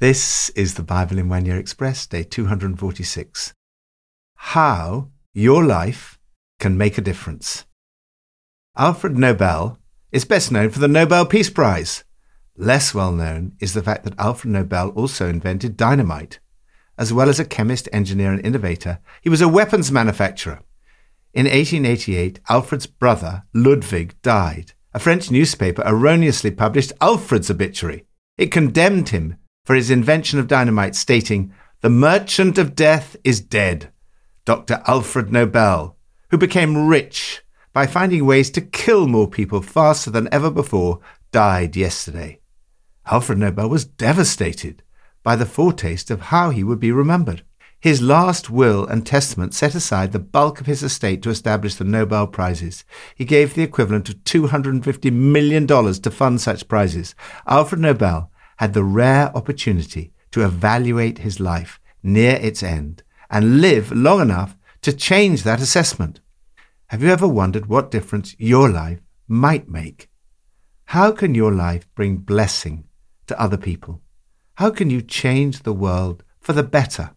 This is the Bible in One Year Express, day 246. How your life can make a difference. Alfred Nobel is best known for the Nobel Peace Prize. Less well known is the fact that Alfred Nobel also invented dynamite. As well as a chemist, engineer, and innovator, he was a weapons manufacturer. In 1888, Alfred's brother, Ludwig, died. A French newspaper erroneously published Alfred's obituary. It condemned him for his invention of dynamite, stating, The merchant of death is dead, Dr. Alfred Nobel, who became rich by finding ways to kill more people faster than ever before, died yesterday. Alfred Nobel was devastated by the foretaste of how he would be remembered. His last will and testament set aside the bulk of his estate to establish the Nobel Prizes. He gave the equivalent of $250 million to fund such prizes. Alfred Nobel had the rare opportunity to evaluate his life near its end and live long enough to change that assessment. Have you ever wondered what difference your life might make? How can your life bring blessing to other people? How can you change the world for the better?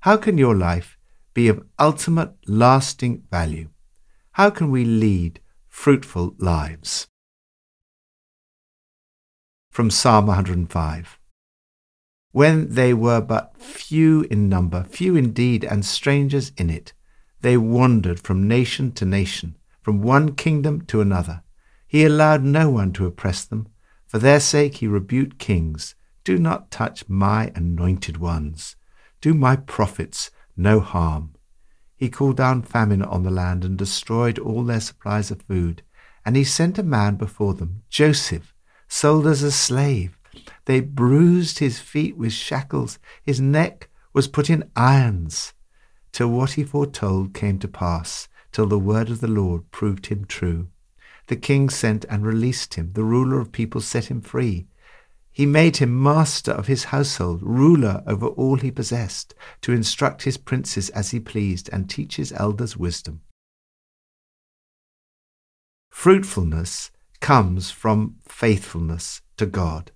How can your life be of ultimate lasting value? How can we lead fruitful lives? From Psalm 105. When they were but few in number, few indeed, and strangers in it, they wandered from nation to nation, from one kingdom to another. He allowed no one to oppress them. For their sake he rebuked kings. Do not touch my anointed ones. Do my prophets no harm. He called down famine on the land and destroyed all their supplies of food. And he sent a man before them, Joseph, sold as a slave. They bruised his feet with shackles. His neck was put in irons, till what he foretold came to pass, till the word of the Lord proved him true. The king sent and released him. The ruler of people set him free. He made him master of his household, ruler over all he possessed, to instruct his princes as he pleased, and teach his elders wisdom. Fruitfulness comes from faithfulness to God.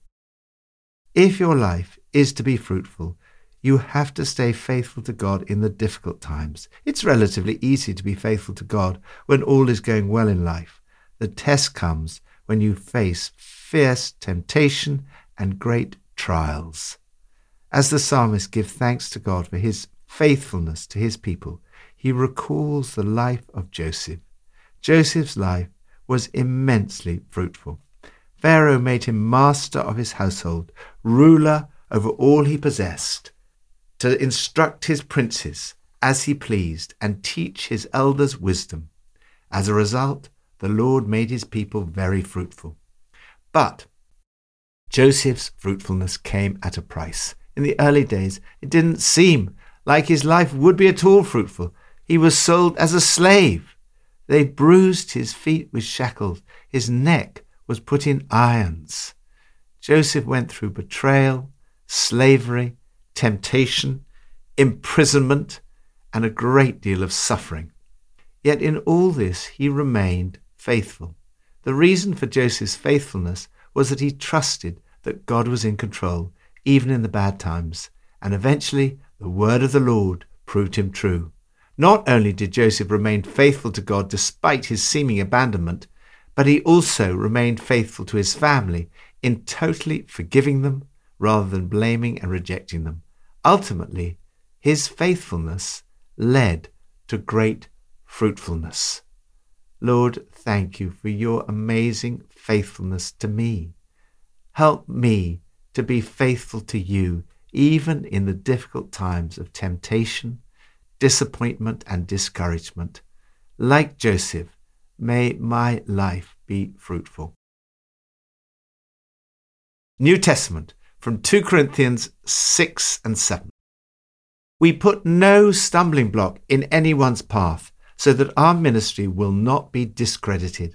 If your life is to be fruitful, you have to stay faithful to God in the difficult times. It's relatively easy to be faithful to God when all is going well in life. The test comes when you face fierce temptation and great trials. As the psalmist gives thanks to God for his faithfulness to his people, he recalls the life of Joseph. Joseph's life was immensely fruitful. Pharaoh made him master of his household, ruler over all he possessed, to instruct his princes as he pleased and teach his elders wisdom. As a result, the Lord made his people very fruitful. But Joseph's fruitfulness came at a price. In the early days, it didn't seem like his life would be at all fruitful. He was sold as a slave. They bruised his feet with shackles. His neck was put in irons. Joseph went through betrayal, slavery, temptation, imprisonment, and a great deal of suffering. Yet in all this he remained faithful. The reason for Joseph's faithfulness was that he trusted that God was in control, even in the bad times, and eventually the word of the Lord proved him true. Not only did Joseph remain faithful to God despite his seeming abandonment, but he also remained faithful to his family in totally forgiving them rather than blaming and rejecting them. Ultimately, his faithfulness led to great fruitfulness. Lord, thank you for your amazing faithfulness to me. Help me to be faithful to you, even in the difficult times of temptation disappointment, and discouragement. Like Joseph, may my life be fruitful. New Testament from 2 Corinthians 6 and 7. We put no stumbling block in anyone's path so that our ministry will not be discredited.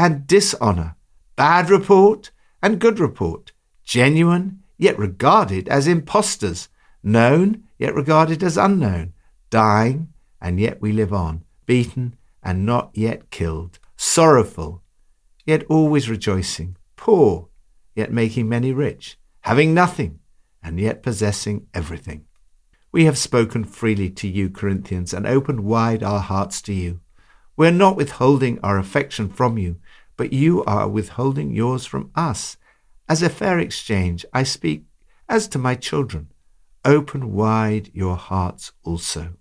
and dishonor, bad report and good report, genuine yet regarded as impostors, known yet regarded as unknown, dying and yet we live on, beaten and not yet killed, sorrowful yet always rejoicing, poor yet making many rich, having nothing and yet possessing everything. We have spoken freely to you, Corinthians, and opened wide our hearts to you. We are not withholding our affection from you, but you are withholding yours from us. As a fair exchange, I speak as to my children. Open wide your hearts also.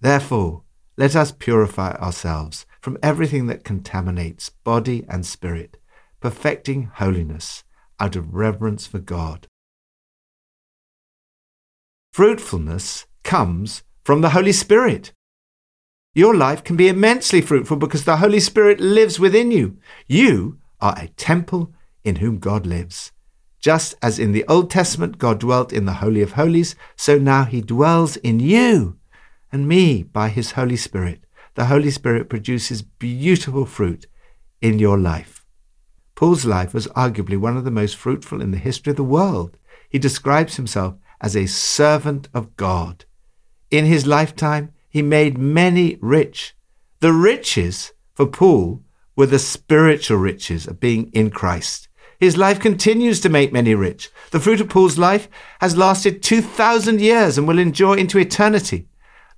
Therefore, let us purify ourselves from everything that contaminates body and spirit, perfecting holiness out of reverence for God. Fruitfulness comes from the Holy Spirit. Your life can be immensely fruitful because the Holy Spirit lives within you. You are a temple in whom God lives. Just as in the Old Testament God dwelt in the Holy of Holies, so now he dwells in you and me by his Holy Spirit. The Holy Spirit produces beautiful fruit in your life. Paul's life was arguably one of the most fruitful in the history of the world. He describes himself as a servant of God. In his lifetime, he made many rich. The riches for Paul were the spiritual riches of being in Christ. His life continues to make many rich. The fruit of Paul's life has lasted 2,000 years and will endure into eternity.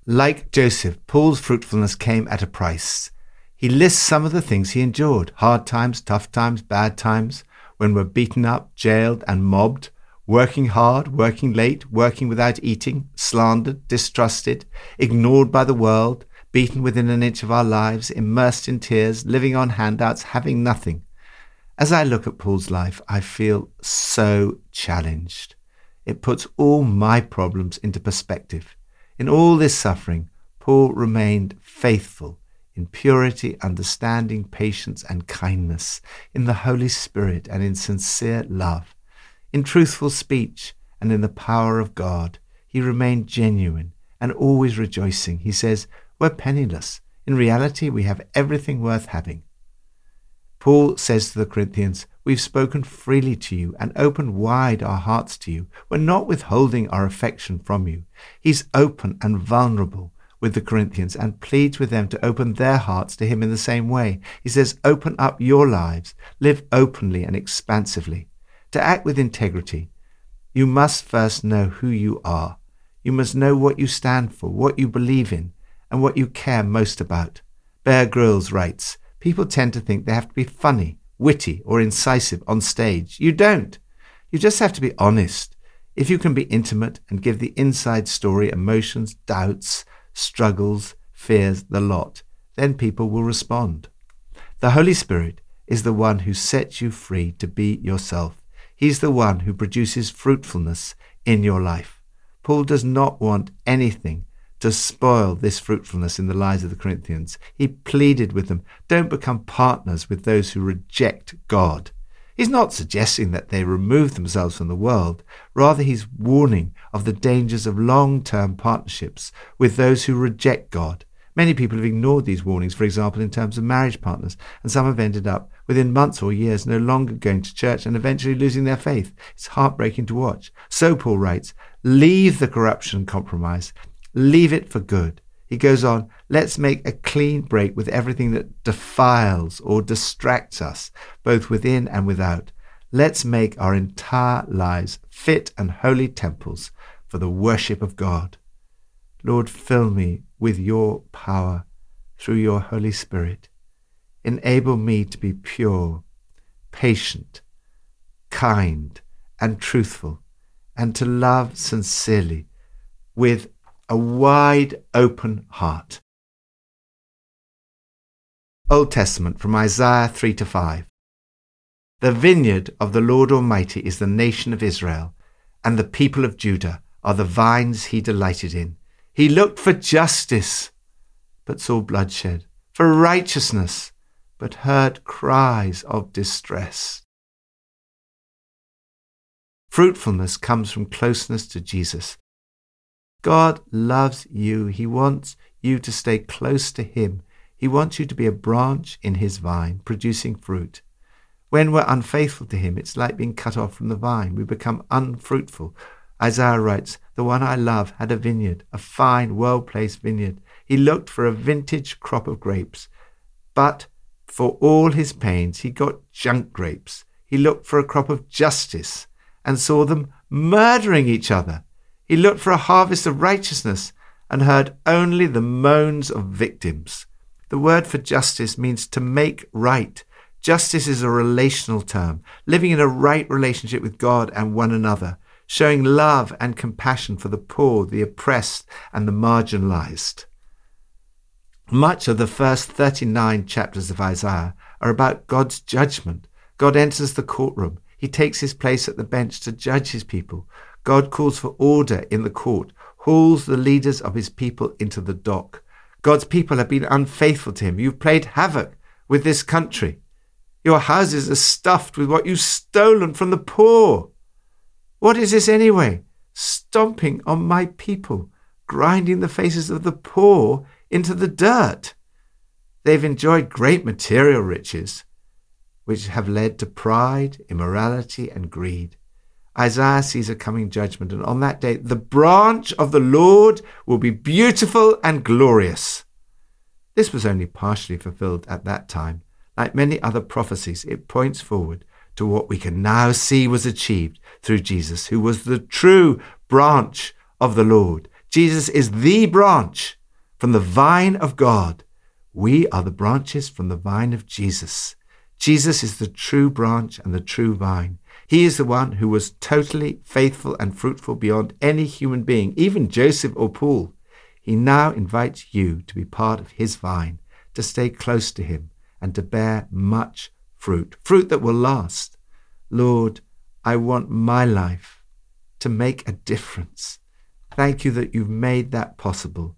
Like Joseph, Paul's fruitfulness came at a price. He lists some of the things he endured hard times, tough times, bad times, when we're beaten up, jailed, and mobbed, working hard, working late, working without eating, slandered, distrusted, ignored by the world, beaten within an inch of our lives, immersed in tears, living on handouts, having nothing. As I look at Paul's life, I feel so challenged. It puts all my problems into perspective. In all this suffering, Paul remained faithful in purity, understanding, patience, and kindness, in the Holy Spirit, and in sincere love. In truthful speech and in the power of God, he remained genuine and always rejoicing. He says, We're penniless. In reality, we have everything worth having. Paul says to the Corinthians, We've spoken freely to you and opened wide our hearts to you. We're not withholding our affection from you. He's open and vulnerable with the Corinthians and pleads with them to open their hearts to him in the same way. He says, Open up your lives, live openly and expansively. To act with integrity, you must first know who you are. You must know what you stand for, what you believe in, and what you care most about. Bear Grylls writes, People tend to think they have to be funny, witty, or incisive on stage. You don't. You just have to be honest. If you can be intimate and give the inside story, emotions, doubts, struggles, fears, the lot, then people will respond. The Holy Spirit is the one who sets you free to be yourself. He's the one who produces fruitfulness in your life. Paul does not want anything to spoil this fruitfulness in the lives of the Corinthians. He pleaded with them, don't become partners with those who reject God. He's not suggesting that they remove themselves from the world. Rather, he's warning of the dangers of long term partnerships with those who reject God. Many people have ignored these warnings, for example, in terms of marriage partners, and some have ended up within months or years no longer going to church and eventually losing their faith. It's heartbreaking to watch. So Paul writes, leave the corruption and compromise, leave it for good. He goes on, let's make a clean break with everything that defiles or distracts us, both within and without. Let's make our entire lives fit and holy temples for the worship of God. Lord, fill me with your power through your Holy Spirit. Enable me to be pure, patient, kind, and truthful, and to love sincerely with a wide open heart. Old Testament from Isaiah 3 to 5. The vineyard of the Lord Almighty is the nation of Israel, and the people of Judah are the vines he delighted in. He looked for justice, but saw bloodshed, for righteousness, but heard cries of distress. Fruitfulness comes from closeness to Jesus. God loves you. He wants you to stay close to Him. He wants you to be a branch in His vine, producing fruit. When we're unfaithful to Him, it's like being cut off from the vine. We become unfruitful. Isaiah writes, The one I love had a vineyard, a fine, well placed vineyard. He looked for a vintage crop of grapes. But for all his pains, he got junk grapes. He looked for a crop of justice and saw them murdering each other. He looked for a harvest of righteousness and heard only the moans of victims. The word for justice means to make right. Justice is a relational term, living in a right relationship with God and one another, showing love and compassion for the poor, the oppressed, and the marginalized. Much of the first 39 chapters of Isaiah are about God's judgment. God enters the courtroom. He takes his place at the bench to judge his people. God calls for order in the court, hauls the leaders of his people into the dock. God's people have been unfaithful to him. You've played havoc with this country. Your houses are stuffed with what you've stolen from the poor. What is this anyway? Stomping on my people, grinding the faces of the poor into the dirt. They've enjoyed great material riches, which have led to pride, immorality, and greed. Isaiah sees a coming judgment, and on that day, the branch of the Lord will be beautiful and glorious. This was only partially fulfilled at that time. Like many other prophecies, it points forward to what we can now see was achieved through Jesus, who was the true branch of the Lord. Jesus is the branch from the vine of God. We are the branches from the vine of Jesus. Jesus is the true branch and the true vine. He is the one who was totally faithful and fruitful beyond any human being, even Joseph or Paul. He now invites you to be part of his vine, to stay close to him, and to bear much fruit, fruit that will last. Lord, I want my life to make a difference. Thank you that you've made that possible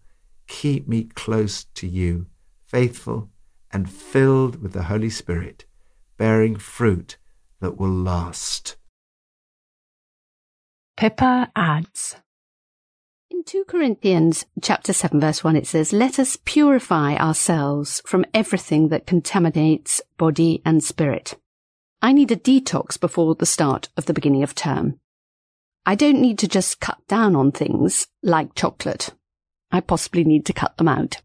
keep me close to you, faithful and filled with the Holy Spirit, bearing fruit that will last. Pippa adds. In 2 Corinthians chapter 7 verse 1 it says, Let us purify ourselves from everything that contaminates body and spirit. I need a detox before the start of the beginning of term. I don't need to just cut down on things like chocolate. I possibly need to cut them out.